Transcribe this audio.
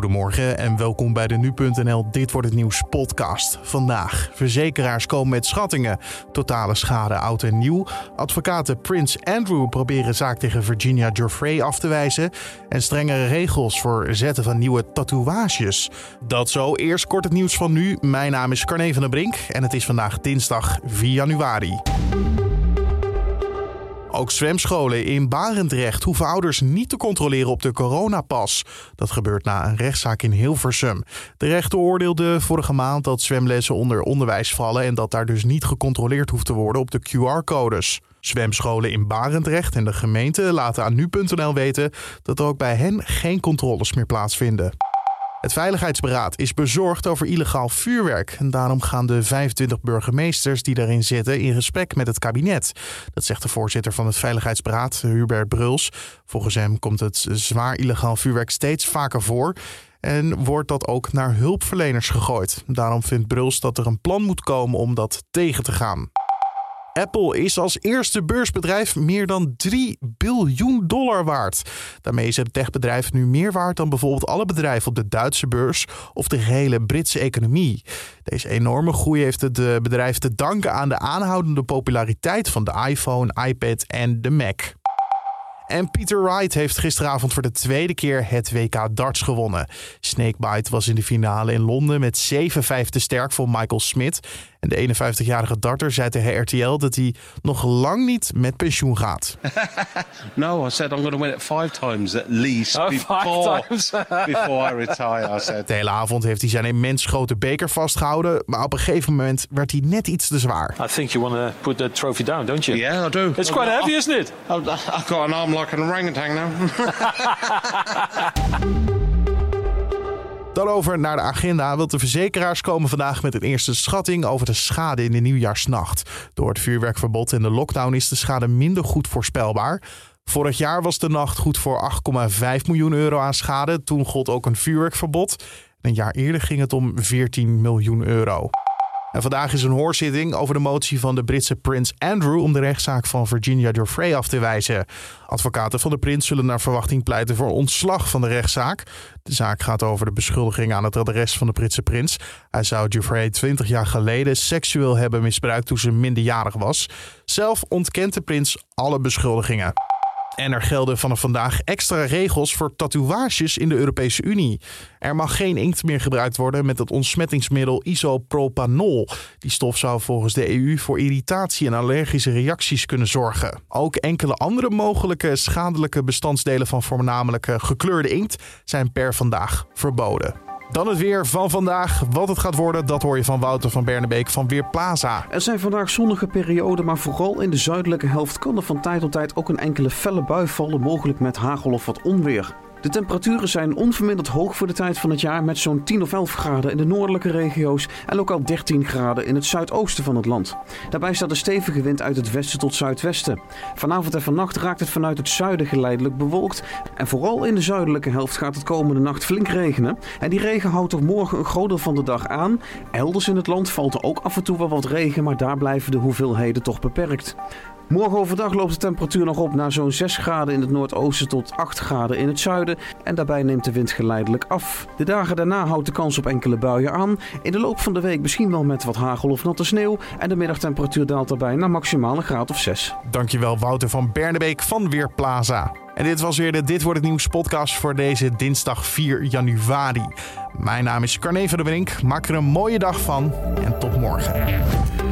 Goedemorgen en welkom bij de Nu.nl Dit Wordt Het Nieuws podcast. Vandaag, verzekeraars komen met schattingen. Totale schade oud en nieuw. Advocaten Prince Andrew proberen zaak tegen Virginia Giuffre af te wijzen. En strengere regels voor zetten van nieuwe tatoeages. Dat zo, eerst kort het nieuws van nu. Mijn naam is Carne van der Brink en het is vandaag dinsdag 4 januari. Ook zwemscholen in Barendrecht hoeven ouders niet te controleren op de coronapas. Dat gebeurt na een rechtszaak in Hilversum. De rechter oordeelde vorige maand dat zwemlessen onder onderwijs vallen en dat daar dus niet gecontroleerd hoeft te worden op de QR-codes. Zwemscholen in Barendrecht en de gemeente laten aan nu.nl weten dat er ook bij hen geen controles meer plaatsvinden. Het Veiligheidsberaad is bezorgd over illegaal vuurwerk. En daarom gaan de 25 burgemeesters die daarin zitten in gesprek met het kabinet. Dat zegt de voorzitter van het Veiligheidsberaad, Hubert Bruls. Volgens hem komt het zwaar illegaal vuurwerk steeds vaker voor. En wordt dat ook naar hulpverleners gegooid. Daarom vindt Bruls dat er een plan moet komen om dat tegen te gaan. Apple is als eerste beursbedrijf meer dan 3 biljoen dollar waard. Daarmee is het techbedrijf nu meer waard dan bijvoorbeeld alle bedrijven op de Duitse beurs of de hele Britse economie. Deze enorme groei heeft het eh, bedrijf te danken aan de aanhoudende populariteit van de iPhone, iPad en de Mac. En Peter Wright heeft gisteravond voor de tweede keer het WK darts gewonnen. Snakebite was in de finale in Londen met 7-5 te sterk voor Michael Smith. En de 51-jarige darter zei tegen RTL dat hij nog lang niet met pensioen gaat. no, I said I'm going to win it five times at least Oh, before, five times. before I retire. I said. De hele avond heeft hij zijn immens grote beker vastgehouden, maar op een gegeven moment werd hij net iets te zwaar. I think you want to put the trophy down, don't you? Yeah, I do. It's quite heavy, isn't it? I've, I've got an arm like an orangutan now. Dan over naar de agenda. Want de verzekeraars komen vandaag met een eerste schatting over de schade in de nieuwjaarsnacht. Door het vuurwerkverbod en de lockdown is de schade minder goed voorspelbaar. Vorig jaar was de nacht goed voor 8,5 miljoen euro aan schade. Toen gold ook een vuurwerkverbod. En een jaar eerder ging het om 14 miljoen euro. Vandaag is een hoorzitting over de motie van de Britse prins Andrew om de rechtszaak van Virginia Giuffre af te wijzen. Advocaten van de prins zullen naar verwachting pleiten voor ontslag van de rechtszaak. De zaak gaat over de beschuldiging aan het adres van de Britse prins. Hij zou Giuffre 20 jaar geleden seksueel hebben misbruikt toen ze minderjarig was. Zelf ontkent de prins alle beschuldigingen. En er gelden vanaf vandaag extra regels voor tatoeages in de Europese Unie. Er mag geen inkt meer gebruikt worden met het ontsmettingsmiddel isopropanol. Die stof zou volgens de EU voor irritatie en allergische reacties kunnen zorgen. Ook enkele andere mogelijke schadelijke bestandsdelen van voornamelijk gekleurde inkt zijn per vandaag verboden. Dan het weer van vandaag. Wat het gaat worden, dat hoor je van Wouter van Bernebeek van Weerplaza. Er zijn vandaag zonnige perioden, maar vooral in de zuidelijke helft kan er van tijd tot tijd ook een enkele felle bui vallen, mogelijk met hagel of wat onweer. De temperaturen zijn onverminderd hoog voor de tijd van het jaar met zo'n 10 of 11 graden in de noordelijke regio's en lokaal 13 graden in het zuidoosten van het land. Daarbij staat een stevige wind uit het westen tot zuidwesten. Vanavond en vannacht raakt het vanuit het zuiden geleidelijk bewolkt en vooral in de zuidelijke helft gaat het komende nacht flink regenen. En die regen houdt er morgen een groot deel van de dag aan. Elders in het land valt er ook af en toe wel wat regen, maar daar blijven de hoeveelheden toch beperkt. Morgen overdag loopt de temperatuur nog op naar zo'n 6 graden in het noordoosten tot 8 graden in het zuiden. En daarbij neemt de wind geleidelijk af. De dagen daarna houdt de kans op enkele buien aan. In de loop van de week misschien wel met wat hagel of natte sneeuw. En de middagtemperatuur daalt daarbij naar maximaal een graad of 6. Dankjewel Wouter van Bernebeek van Weerplaza. En dit was weer de Dit Wordt Het Nieuws podcast voor deze dinsdag 4 januari. Mijn naam is Carne van der Brink. Maak er een mooie dag van en tot morgen.